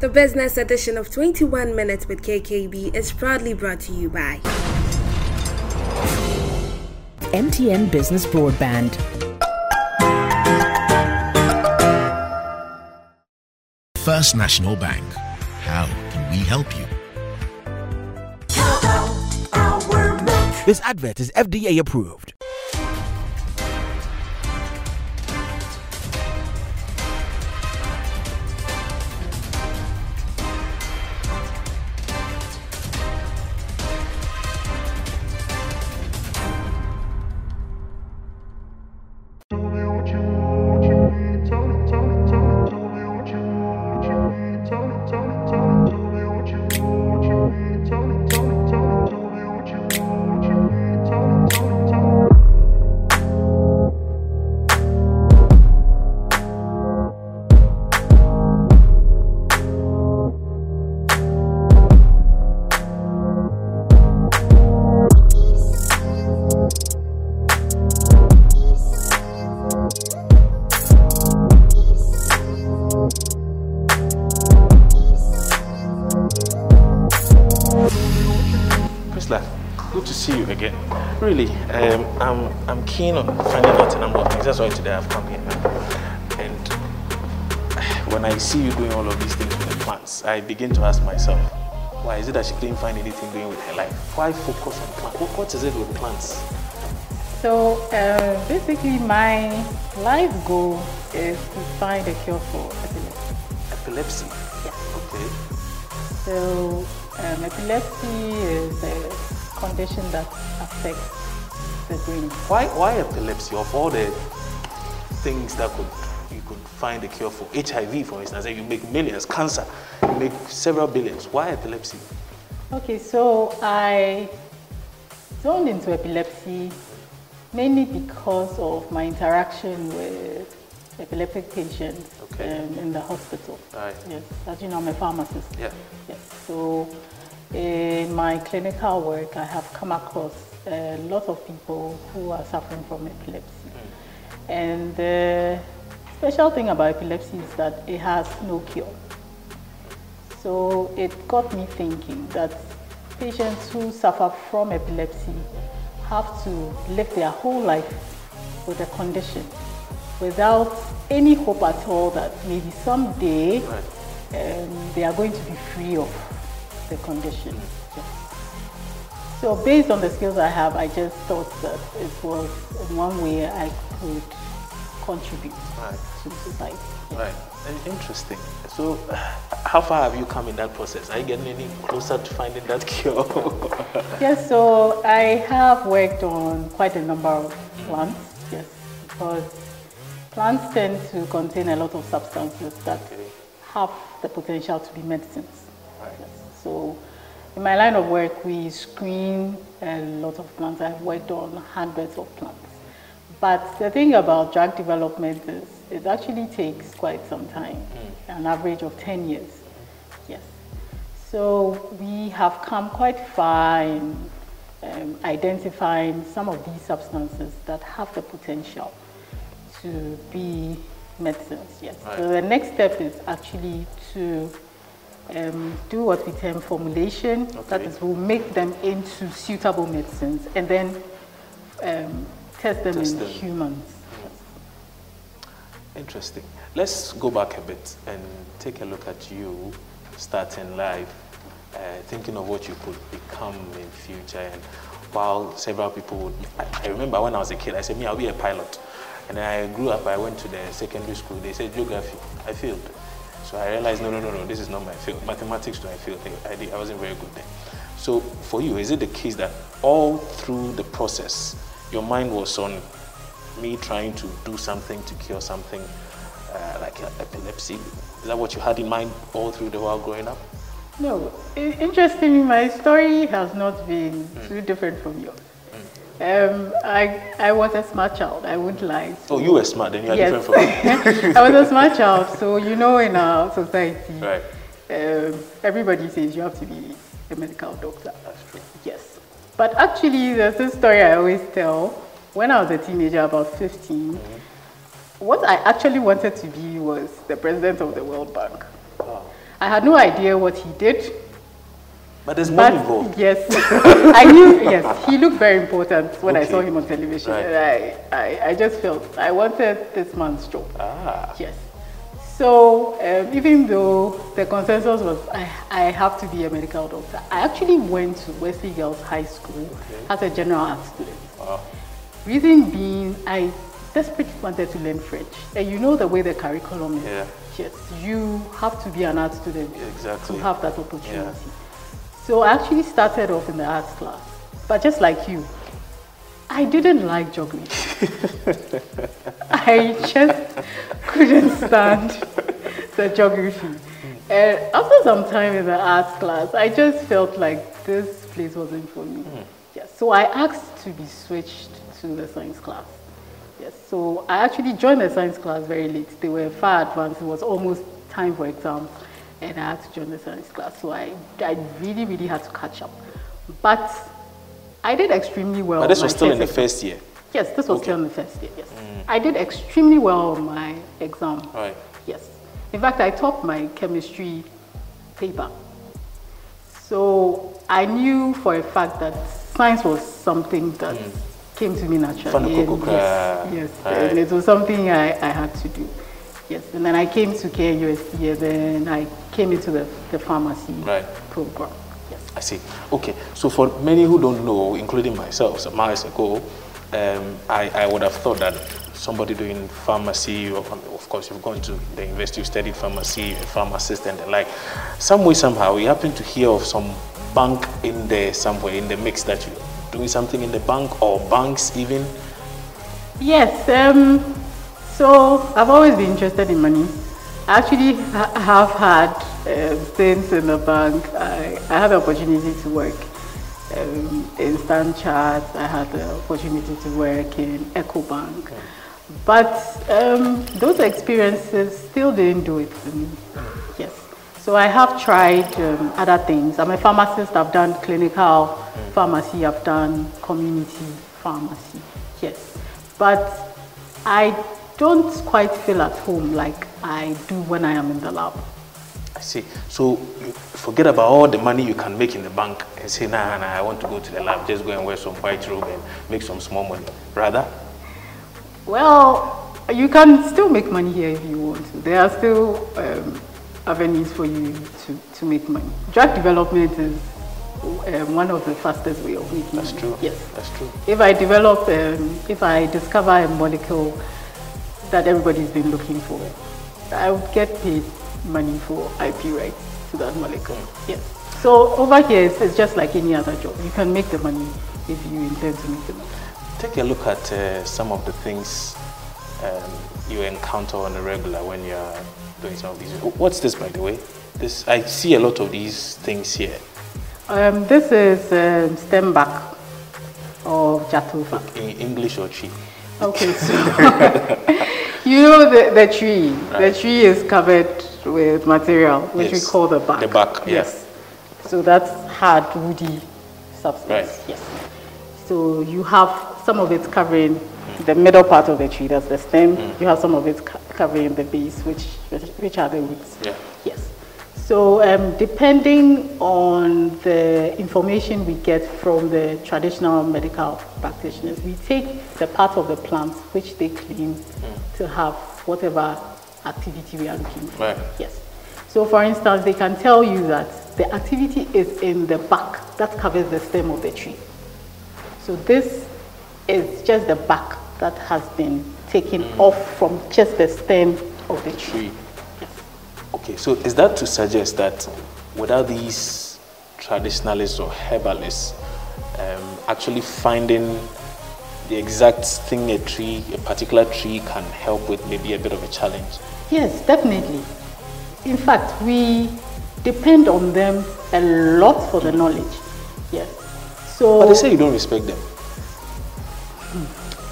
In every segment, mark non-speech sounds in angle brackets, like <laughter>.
The business edition of 21 Minutes with KKB is proudly brought to you by MTN Business Broadband. First National Bank. How can we help you? This advert is FDA approved. When I see you doing all of these things with the plants, I begin to ask myself, why is it that she couldn't find anything doing with her life? Why focus on plants? What, what is it with plants? So uh, basically, my life goal is to find a cure for epilepsy. Epilepsy. Yes. Okay. So um, epilepsy is a condition that affects the brain. Why, why epilepsy? Of all the things that could could find a cure for HIV, for instance, and you make millions, cancer, you make several billions. Why epilepsy? Okay, so I zoned into epilepsy mainly because of my interaction with epileptic patients Okay. um, in the hospital. Right. Yes, as you know, I'm a pharmacist. Yeah. Yes. So in my clinical work, I have come across a lot of people who are suffering from epilepsy. Mm. And the special thing about epilepsy is that it has no cure. So it got me thinking that patients who suffer from epilepsy have to live their whole life with a condition without any hope at all that maybe someday um, they are going to be free of the condition. So based on the skills I have, I just thought that it was one way I could contribute Right. to society. Right. In- Interesting. So, how far have you come in that process? Are you getting any closer to finding that <laughs> cure? Yes, so I have worked on quite a number of plants, yes, because plants tend to contain a lot of substances that Okay. have the potential to be medicines. Right. Yes. So in my line of work, we screen a lot of plants. I've worked on hundreds of plants. But the thing about drug development is it actually takes quite some time, an average of 10 years. Yes. So we have come quite far in um, identifying some of these substances that have the potential to be medicines. Yes. So the next step is actually to um, do what we term formulation. That Okay. is, we'll make them into suitable medicines and then um, test them Test in them. humans. Interesting. Let's go back a bit and take a look at you starting life, uh, thinking of what you could become in future. And while several people would, I, I remember when I was a kid, I said, me, I'll be a pilot. And then I grew up, I went to the secondary school, they said geography. I failed. So I realized, no, no, no, no, this is not my field. Mathematics, too, I failed. I, I wasn't very good there. So for you, is it the case that all through the process, your mind was on me trying to do something to cure something uh, like epilepsy? Is that what you had in mind all through the while growing up? No, interestingly, my story has not been too different from yours. Um, I, I was a smart child, I wouldn't lie. Oh, you were smart, then you are Yes. different from me. <laughs> I was a smart child, so you know in our society, Right. um, everybody says you have to be a medical doctor. That's true. Yes. But actually, there's this story I always tell. When I was a teenager, about 15, what I actually wanted to be was the president of the World Bank. Wow. I had no idea what he did. But there's money involved. yes, <laughs> I knew. Yes, he looked very important when I saw him on television, Right. and I, I, I just felt I wanted this man's job. Ah. Yes. So um, even though the consensus was I, I have to be a medical doctor, I actually went to Wesley Girls High School as a general art student. Wow. Reason being, I desperately wanted to learn French, and you know the way the curriculum is. Yeah. Yes, you have to be an art student Exactly. to have that opportunity. Yeah. So I actually started off in the arts class, but just like you, I didn't like geography. I just couldn't stand the geography. And after some time in the arts class, I just felt like this place wasn't for me. Hmm. Yes, so I asked to be switched to the science class. Yes, so I actually joined the science class very late. They were far advanced. It was almost time for exams, and I had to join the science class. So I, I really, really had to catch up. But I did extremely well. But this was still in the first year. Yes, this was Okay. still in the first year, yes. Mm. I did extremely well on my exam. Right. Yes. In fact, I topped my chemistry paper. So I knew for a fact that science was something that mm. came to me naturally. And yes, yes. Right. And it was something I, I had to do. Yes. And then I came to KNUST and then I came into the, the pharmacy Right. program. I see. Okay, so for many who don't know, including myself, some miles ago, um, I, I would have thought that somebody doing pharmacy, or of course you've gone to the university, you studied pharmacy, a pharmacist and the like, some way, somehow, we happen to hear of some bank in there somewhere in the mix that you're doing something in the bank or banks even. Yes, um, so I've always been interested in money. I actually ha- have had um, stints in the bank. I, I had the opportunity to work um, in Stanchart. I had the opportunity to work in EcoBank. But um, those experiences still didn't do it for me. Yes. So I have tried um, other things. I'm a pharmacist. I've done clinical pharmacy. I've done community pharmacy. Yes. But I don't quite feel at home like I do when I am in the lab. I see. So forget about all the money you can make in the bank and say, nah, nah, I want to go to the lab, just go and wear some white robe and make some small money. Rather, Well, you can still make money here if you want to. There are still um, avenues for you to, to make money. Drug development is um, one of the fastest way of making that's money. true. Yes. That's true. If I develop, um, if I discover a molecule that everybody's been looking for, I would get paid money for IP rights to that molecule. Yes. So over here, it's, it's just like any other job. You can make the money if you intend to make the money. Take a look at uh, some of the things um, you encounter on a regular when you're doing some of these. What's this, by the way? This I see a lot of these things here. Um, this is um, stem back of jatropha. In English or tree? Okay, so <laughs> <laughs> you know the, the tree. The tree is covered with material which Yes. we call the bark. The bark, yeah. Yes. So that's hard, woody substance. Right. Yes. So you have some of it covering the middle part of the tree, that's the stem. Mm. You have some of it covering the base, which which are the roots. Yeah. Yes. So um, depending on the information we get from the traditional medical practitioners, we take the part of the plant which they claim to have whatever activity we are looking for. Right. Yes. So for instance, they can tell you that the activity is in the bark that covers the stem of the tree. So this is just the bark that has been taken off from just the stem of the tree. Tree. Okay, so is that to suggest that without these traditionalists or herbalists um, actually finding the exact thing a tree, a particular tree can help with maybe a bit of a challenge? Yes, definitely. In fact, we depend on them a lot for the knowledge. Yes. So But they say you don't respect them.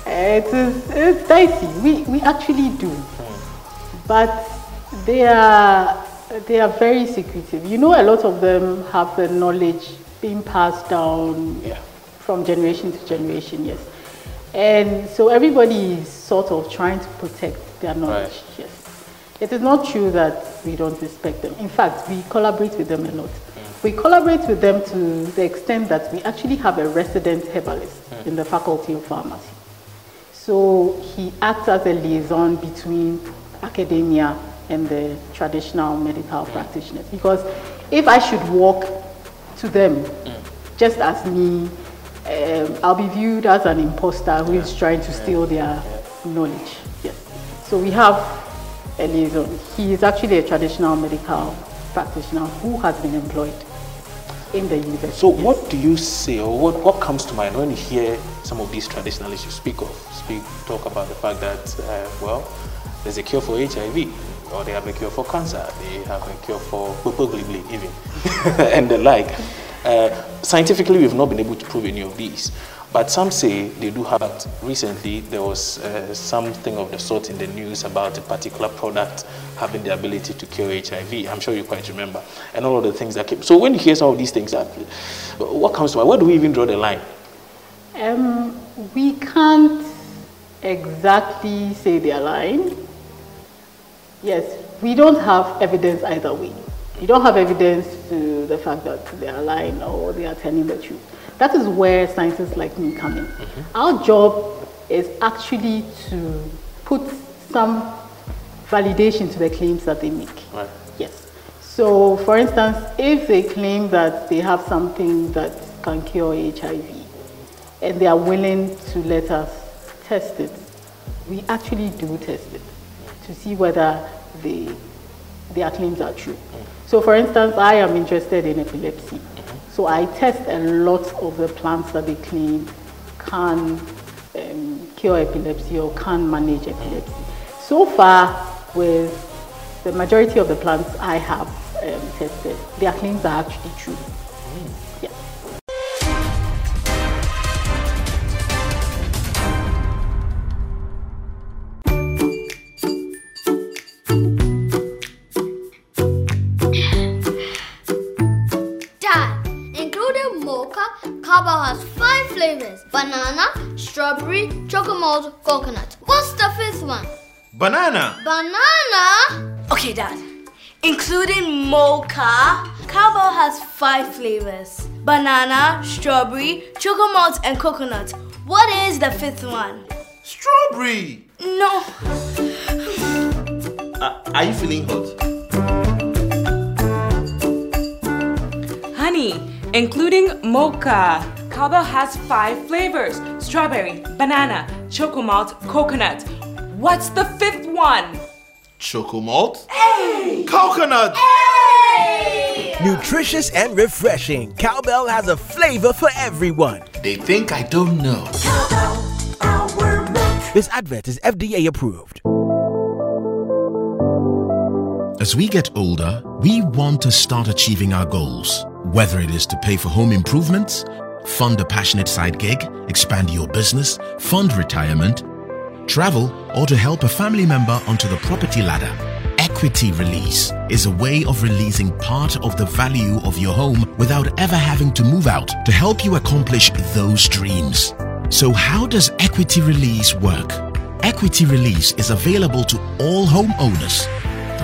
Eh, it is it's dicey. We we actually do, but they are they are very secretive. You know, a lot of them have the knowledge being passed down Yeah. from generation to generation. Yes, and so everybody is sort of trying to protect their knowledge. Yes. It is not true that we don't respect them. In fact, we collaborate with them a lot. Mm. We collaborate with them to the extent that we actually have a resident herbalist mm. in the Faculty of Pharmacy. So he acts as a liaison between academia and the traditional medical mm. practitioners. Because if I should walk to them just as me, um, I'll be viewed as an imposter who is trying to steal their knowledge. Yes. So we have liaison. He is actually a traditional medical practitioner who has been employed in the university. So, what do you say, or what, what comes to mind when you hear some of these traditionalists you speak of? Speak, talk about the fact that, uh, well, there's a cure for HIV, or they have a cure for cancer, they have a cure for glibly even, <laughs> and the like. Uh, scientifically, we've not been able to prove any of these. But some say they do have. But recently, there was uh, something of the sort in the news about a particular product having the ability to cure HIV. I'm sure you quite remember. And all of the things that came. So when you hear some of these things, what comes to mind? Where do we even draw the line? Um, we can't exactly say their line. Yes, we don't have evidence either way. You don't have evidence to the fact that they are lying or they are telling the truth. That is where scientists like me come in. Mm-hmm. Our job is actually to put some validation to the claims that they make. Right. Yes. So, for instance, if they claim that they have something that can cure HIV and they are willing to let us test it, we actually do test it to see whether they, their claims are true. Mm. So for instance, I am interested in epilepsy. So I test a lot of the plants that they claim can um, cure epilepsy or can manage epilepsy. So far, with the majority of the plants I have um, tested, their claims are actually true. Banana, strawberry, chocolate, coconut. What's the fifth one? Banana. Banana? Okay, Dad. Including mocha, Cowbell has five flavors banana, strawberry, chocolate, and coconut. What is the fifth one? Strawberry. No. Uh, are you feeling hot? Honey, including mocha. Cowbell has five flavors strawberry, banana, chocomalt, coconut. What's the fifth one? Chocomalt? Hey! Coconut! Hey! Nutritious and refreshing, Cowbell has a flavor for everyone. They think I don't know. Cowbell, our milk. This advert is FDA approved. As we get older, we want to start achieving our goals. Whether it is to pay for home improvements, fund a passionate side gig, expand your business, fund retirement, travel, or to help a family member onto the property ladder. Equity release is a way of releasing part of the value of your home without ever having to move out to help you accomplish those dreams. So, how does equity release work? Equity release is available to all homeowners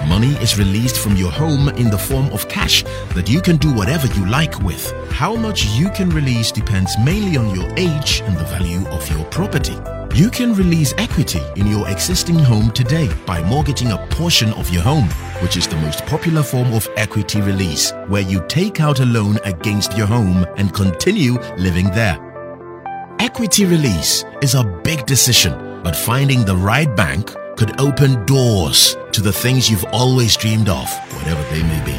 the money is released from your home in the form of cash that you can do whatever you like with. How much you can release depends mainly on your age and the value of your property. You can release equity in your existing home today by mortgaging a portion of your home, which is the most popular form of equity release, where you take out a loan against your home and continue living there. Equity release is a big decision, but finding the right bank could open doors to the things you've always dreamed of, whatever they may be.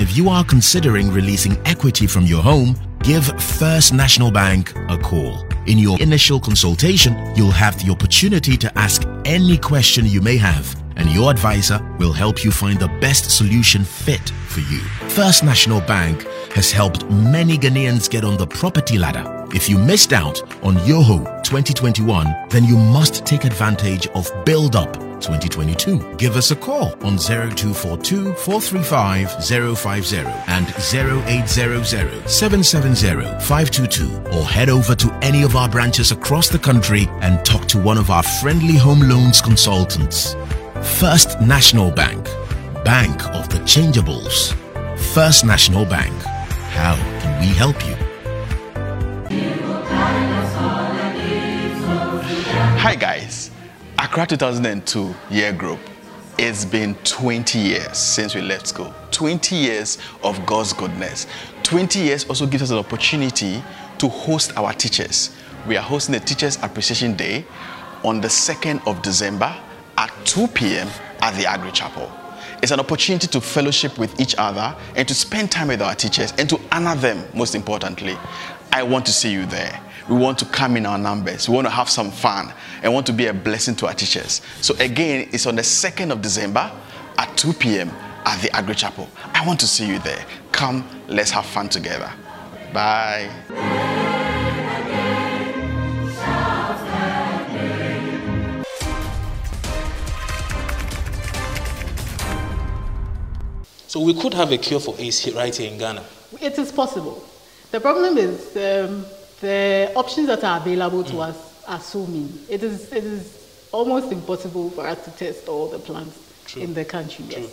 If you are considering releasing equity from your home, give First National Bank a call. In your initial consultation, you'll have the opportunity to ask any question you may have, and your advisor will help you find the best solution fit for you. First National Bank has helped many Ghanaians get on the property ladder. If you missed out on Yoho 2021, then you must take advantage of Build Up 2022. Give us a call on 0242 435 050 and 0800 770 522 or head over to any of our branches across the country and talk to one of our friendly home loans consultants. First National Bank, Bank of the Changeables. First National Bank. How can we help you? Hi guys, Accra 2002 year group. It's been 20 years since we left school. 20 years of God's goodness. 20 years also gives us an opportunity to host our teachers. We are hosting the Teachers Appreciation Day on the 2nd of December at 2 p.m. at the Aggrey Chapel. It's an opportunity to fellowship with each other and to spend time with our teachers and to honor them, most importantly. I want to see you there. We want to come in our numbers. We want to have some fun and want to be a blessing to our teachers. So, again, it's on the 2nd of December at 2 p.m. at the Aggrey Chapel. I want to see you there. Come, let's have fun together. Bye. So we could have a cure for AIDS right here in Ghana. It is possible. The problem is um, the options that are available to us are so many. It is, it is almost impossible for us to test all the plants True. in the country, yes. True.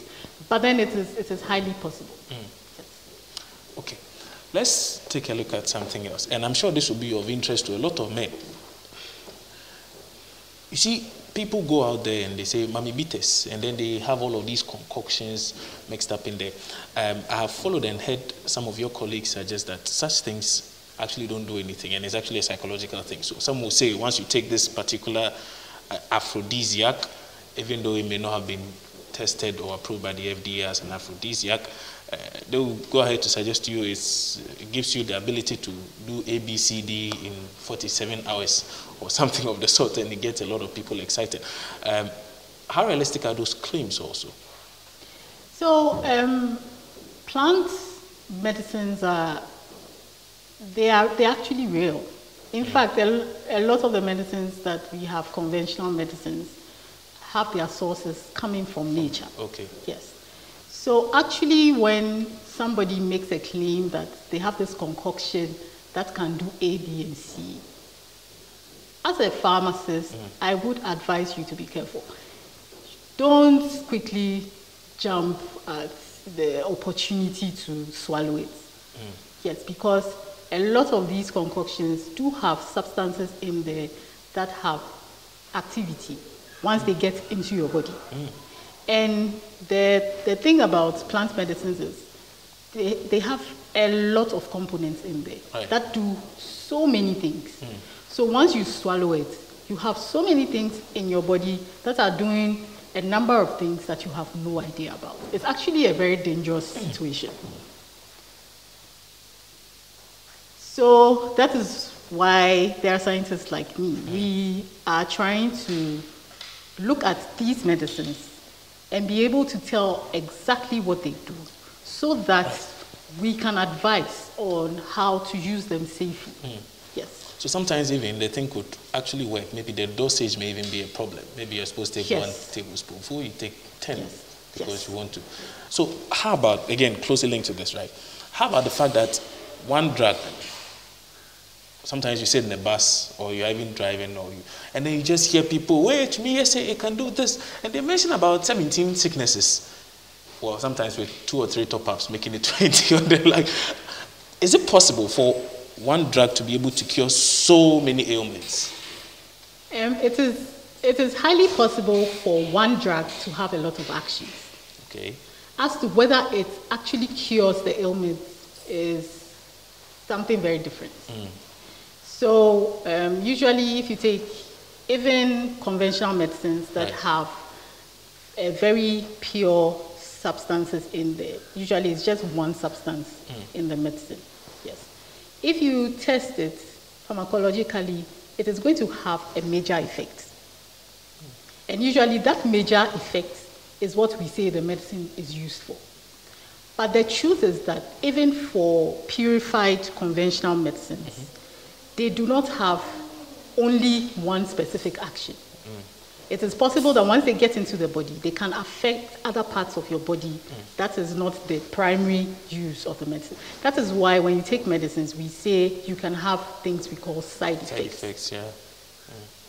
But then it is, it is highly possible. Okay, let's take a look at something else. And I'm sure this will be of interest to a lot of men. You see, people go out there and they say, Mami bites, and then they have all of these concoctions mixed up in there. Um, I have followed and heard some of your colleagues suggest that such things actually don't do anything, and it's actually a psychological thing. So some will say once you take this particular uh, aphrodisiac, even though it may not have been tested or approved by the FDA as an aphrodisiac, uh, they will go ahead to suggest to you it's, it gives you the ability to do A, B, C, D in 47 hours <laughs> or something of the sort, and it gets a lot of people excited. Um, how realistic are those claims also? So, um, plant medicines are they are they actually real. In mm. fact, a, a lot of the medicines that we have, conventional medicines, have their sources coming from nature. Okay. Yes. So actually, when somebody makes a claim that they have this concoction that can do A, B, and C, as a pharmacist, mm. I would advise you to be careful. Don't quickly jump at the opportunity to swallow it. Mm. Yes, because a lot of these concoctions do have substances in there that have activity once they get into your body. Mm. And the, the thing about plant medicines is they, they have a lot of components in there Right. that do so many things. Mm. So once you swallow it, you have so many things in your body that are doing a number of things that you have no idea about. It's actually a very dangerous mm. situation. So that is why there are scientists like me. We are trying to look at these medicines and be able to tell exactly what they do so that we can advise on how to use them safely. Hmm. Yes. So sometimes even the thing could actually work. Maybe the dosage may even be a problem. Maybe you're supposed to take Yes. one tablespoonful, you take 10 Yes. because Yes. you want to. So how about, again, closely linked to this, right? How about the fact that one drug, sometimes you sit in a bus or you're even driving or you, and then you just hear people, wait, me, yes, it can do this. And they mention about 17 sicknesses. Well, sometimes with two or three top ups, making it <laughs> 20. and they're like, is it possible for one drug to be able to cure so many ailments? Um, it, is, it is highly possible for one drug to have a lot of actions. Okay. As to whether it actually cures the ailment is something very different. So um, usually, if you take even conventional medicines that Right. have a very pure substances in there, usually it's just one substance hmm. in the medicine. Yes. If you test it pharmacologically, it is going to have a major effect. Hmm. And usually that major effect is what we say the medicine is used for. But the truth is that even for purified conventional medicines, mm-hmm. They do not have only one specific action. It is possible that once they get into the body, they can affect other parts of your body. That is not the primary use of the medicine. That is why when you take medicines, we say you can have things we call side Side effects. effects, yeah.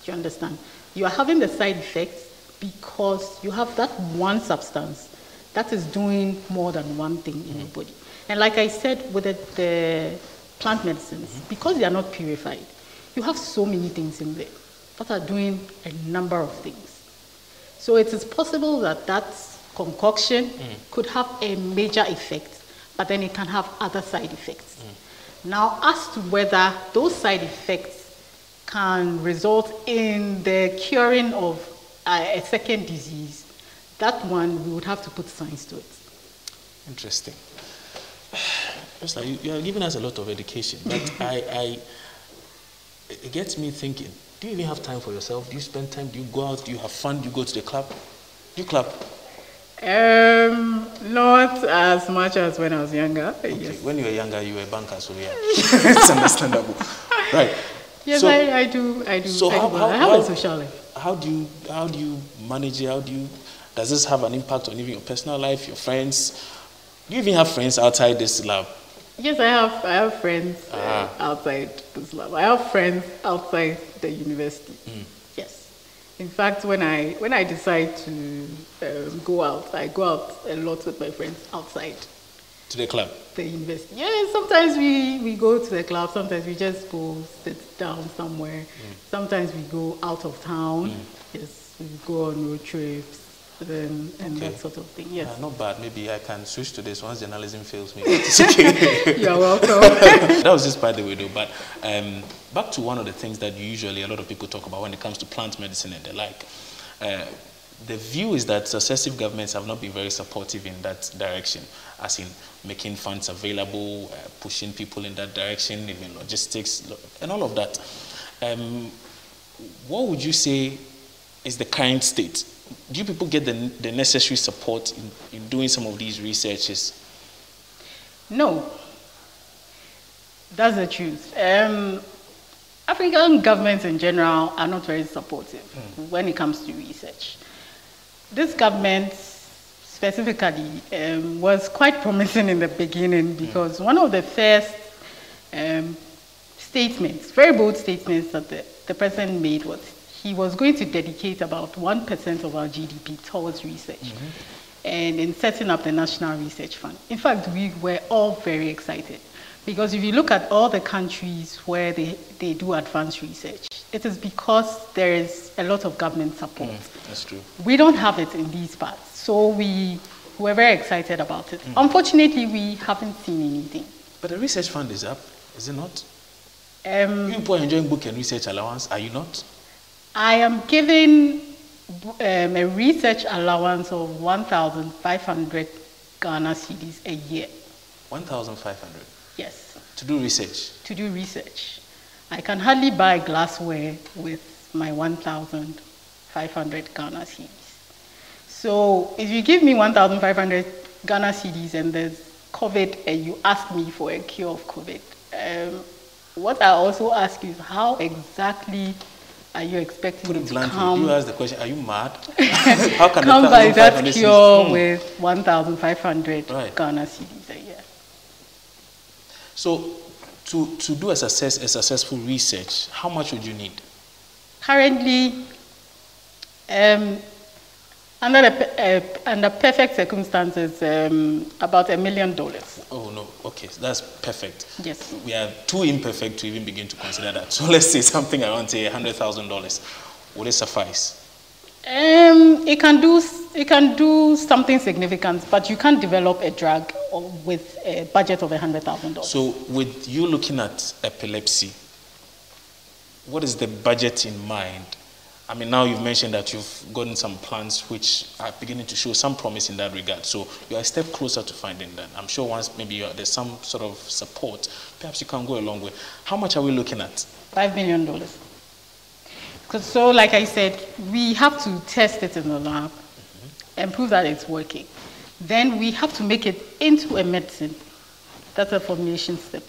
Do you understand? You are having the side effects, because you have that one substance that is doing more than one thing in your mm-hmm. body. And like I said with the, the plant medicines, because they are not purified, you have so many things in there that are doing a number of things. So it is possible that that concoction could have a major effect, but then it can have other side effects. Now, as to whether those side effects can result in the curing of uh, a second disease, that one we would have to put science to it. Interesting. <sighs> Just like you, you are giving us a lot of education, but <clears throat> I, I, it gets me thinking. Do you even have time for yourself? Do you spend time? Do you go out? Do you have fun? Do you go to the club? Do you club? Um, not as much as when I was younger. Okay. Yes, When you were younger, you were a banker, so yeah, <laughs> it's understandable, right? yes So- I, I do. I do. So I, how, do. how, I have how, a social life. how do you how do you manage it? How do you does this have an impact on even your personal life, your friends? Do you even have friends outside this lab? Yes, I have. I have friends uh, Ah. outside this lab. I have friends outside the university. Mm. Yes. In fact, when I when I decide to um, go out, I go out a lot with my friends outside To the club? the university. Yeah, sometimes we, we go to the club. Sometimes we just go sit down somewhere. Sometimes we go out of town. Yes, we go on road trips um, and Okay. that sort of thing. Yes. Ah, not bad. Maybe I can switch to this once journalism fails me. <laughs> It's okay. <laughs> You're welcome. <laughs> that was just by the way, though. But um, back to one of the things that usually a lot of people talk about when it comes to plant medicine and the like. Uh, the view is that successive governments have not been very supportive in that direction, as in making funds available, uh, pushing people in that direction, even logistics, and all of that. Um, what would you say is the current state? Do you people get the, the necessary support in, in doing some of these researches? No. That's the truth. Um, African governments in general are not very supportive when it comes to research. This government specifically um, was quite promising in the beginning because one of the first um, statements, very bold statements that the, the president made was he was going to dedicate about 1% of our GDP towards research mm-hmm. and in setting up the National Research Fund. In fact, we were all very excited because if you look at all the countries where they, they do advanced research, it is because there is a lot of government support. Mm, that's true. We don't have it in these parts, so we were very excited about it. Mm. Unfortunately, we haven't seen anything. But the research fund is up, is it not? Um, You people are enjoying book and research allowance, are you not? I am given um, a research allowance of 1,500 Ghana cedis a year. 1,500 Yes, to do research. to do research. I can hardly buy glassware with my 1,500 Ghana cedis. So if you give me 1,500 Ghana cedis and there's COVID and you ask me for a cure of COVID, um, what I also ask you is how exactly are you expecting Put it bluntly, come? you ask the question, are you mad? How can <laughs> come by that 1,500 cure Mm. with 1,500 Right. Ghana cedis a year. So to, to do a, success, a successful research, how much would you need? Currently, um, under, pe- uh, under perfect circumstances, um, about a million dollars. Oh no, okay, that's perfect. Yes. We are too imperfect to even begin to consider that. <laughs> So let's say something around say $100,000. Would it suffice? Um, it can do it can do something significant, but you can't develop a drug with a budget of a hundred thousand dollars. So with you looking at epilepsy, what is the budget in mind? I mean, now you've mentioned that you've gotten some plans which are beginning to show some promise in that regard. So you're a step closer to finding that. I'm sure once maybe you're, there's some sort of support, perhaps you can go a long way. How much are we looking at? Five million dollars. So, like I said, we have to test it in the lab mm-hmm. and prove that it's working. Then we have to make it into a medicine. That's a formulation step.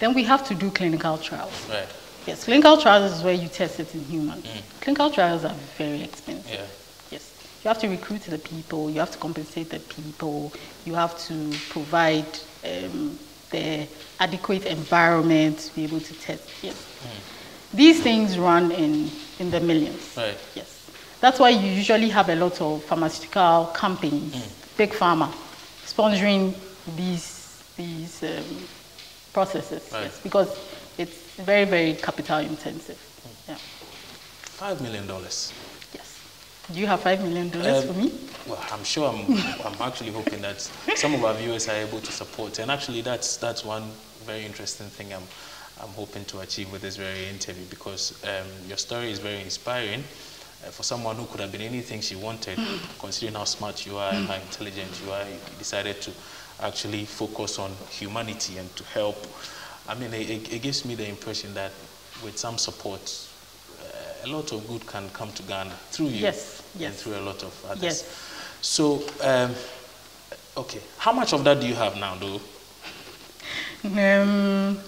Then we have to do clinical trials. Right. Yes, clinical trials is where you test it in humans. Clinical trials are very expensive. Yeah. Yes. You have to recruit the people, you have to compensate the people, you have to provide um, the adequate environment to be able to test. Yes. These things run in, in the millions. Right. Yes. That's why you usually have a lot of pharmaceutical companies, big pharma, sponsoring these these um, processes. Right. Yes, because it's very very capital intensive. Yeah. Five million dollars. Yes. Do you have five million dollars Um, for me? Well, I'm sure I'm, I'm actually hoping that some of our viewers are able to support. And actually, that's, that's one very interesting thing I'm, I'm hoping to achieve with this very interview because um, your story is very inspiring. Uh, for someone who could have been anything she wanted, considering how smart you are and how intelligent you are, you decided to actually focus on humanity and to help. I mean, it, it- gives me the impression that with some support, uh, a lot of good can come to Ghana through you Yes, and through a lot of others. Yes. So, um, okay, how much of that do you have now, though? Um,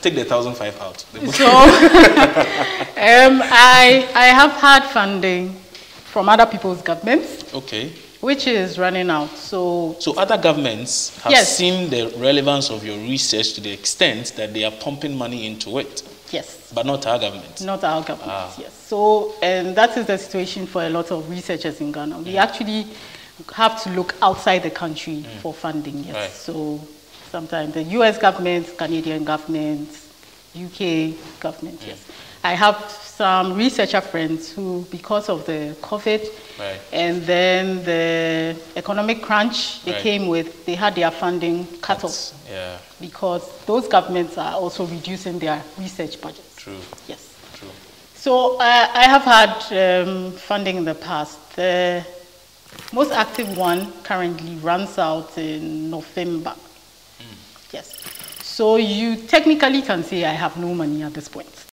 take the thousand five out. <laughs> So, um, I, I have had funding from other people's governments, okay. Which is running out. So, So other governments have Yes. seen the relevance of your research to the extent that they are pumping money into it, yes, but not our government. not our government, Ah. yes. So, and that is the situation for a lot of researchers in Ghana. We actually have to look outside the country for funding, yes. Right. So, sometimes the US government, Canadian government, UK government, yes. I have some researcher friends who, because of the COVID Right. and then the economic crunch they Right. came with, they had their funding cut off Yeah, because those governments are also reducing their research budgets. true, Yes. true. So uh, I have had um, funding in the past. The most active one currently runs out in November. Yes. So you technically can say I have no money at this point.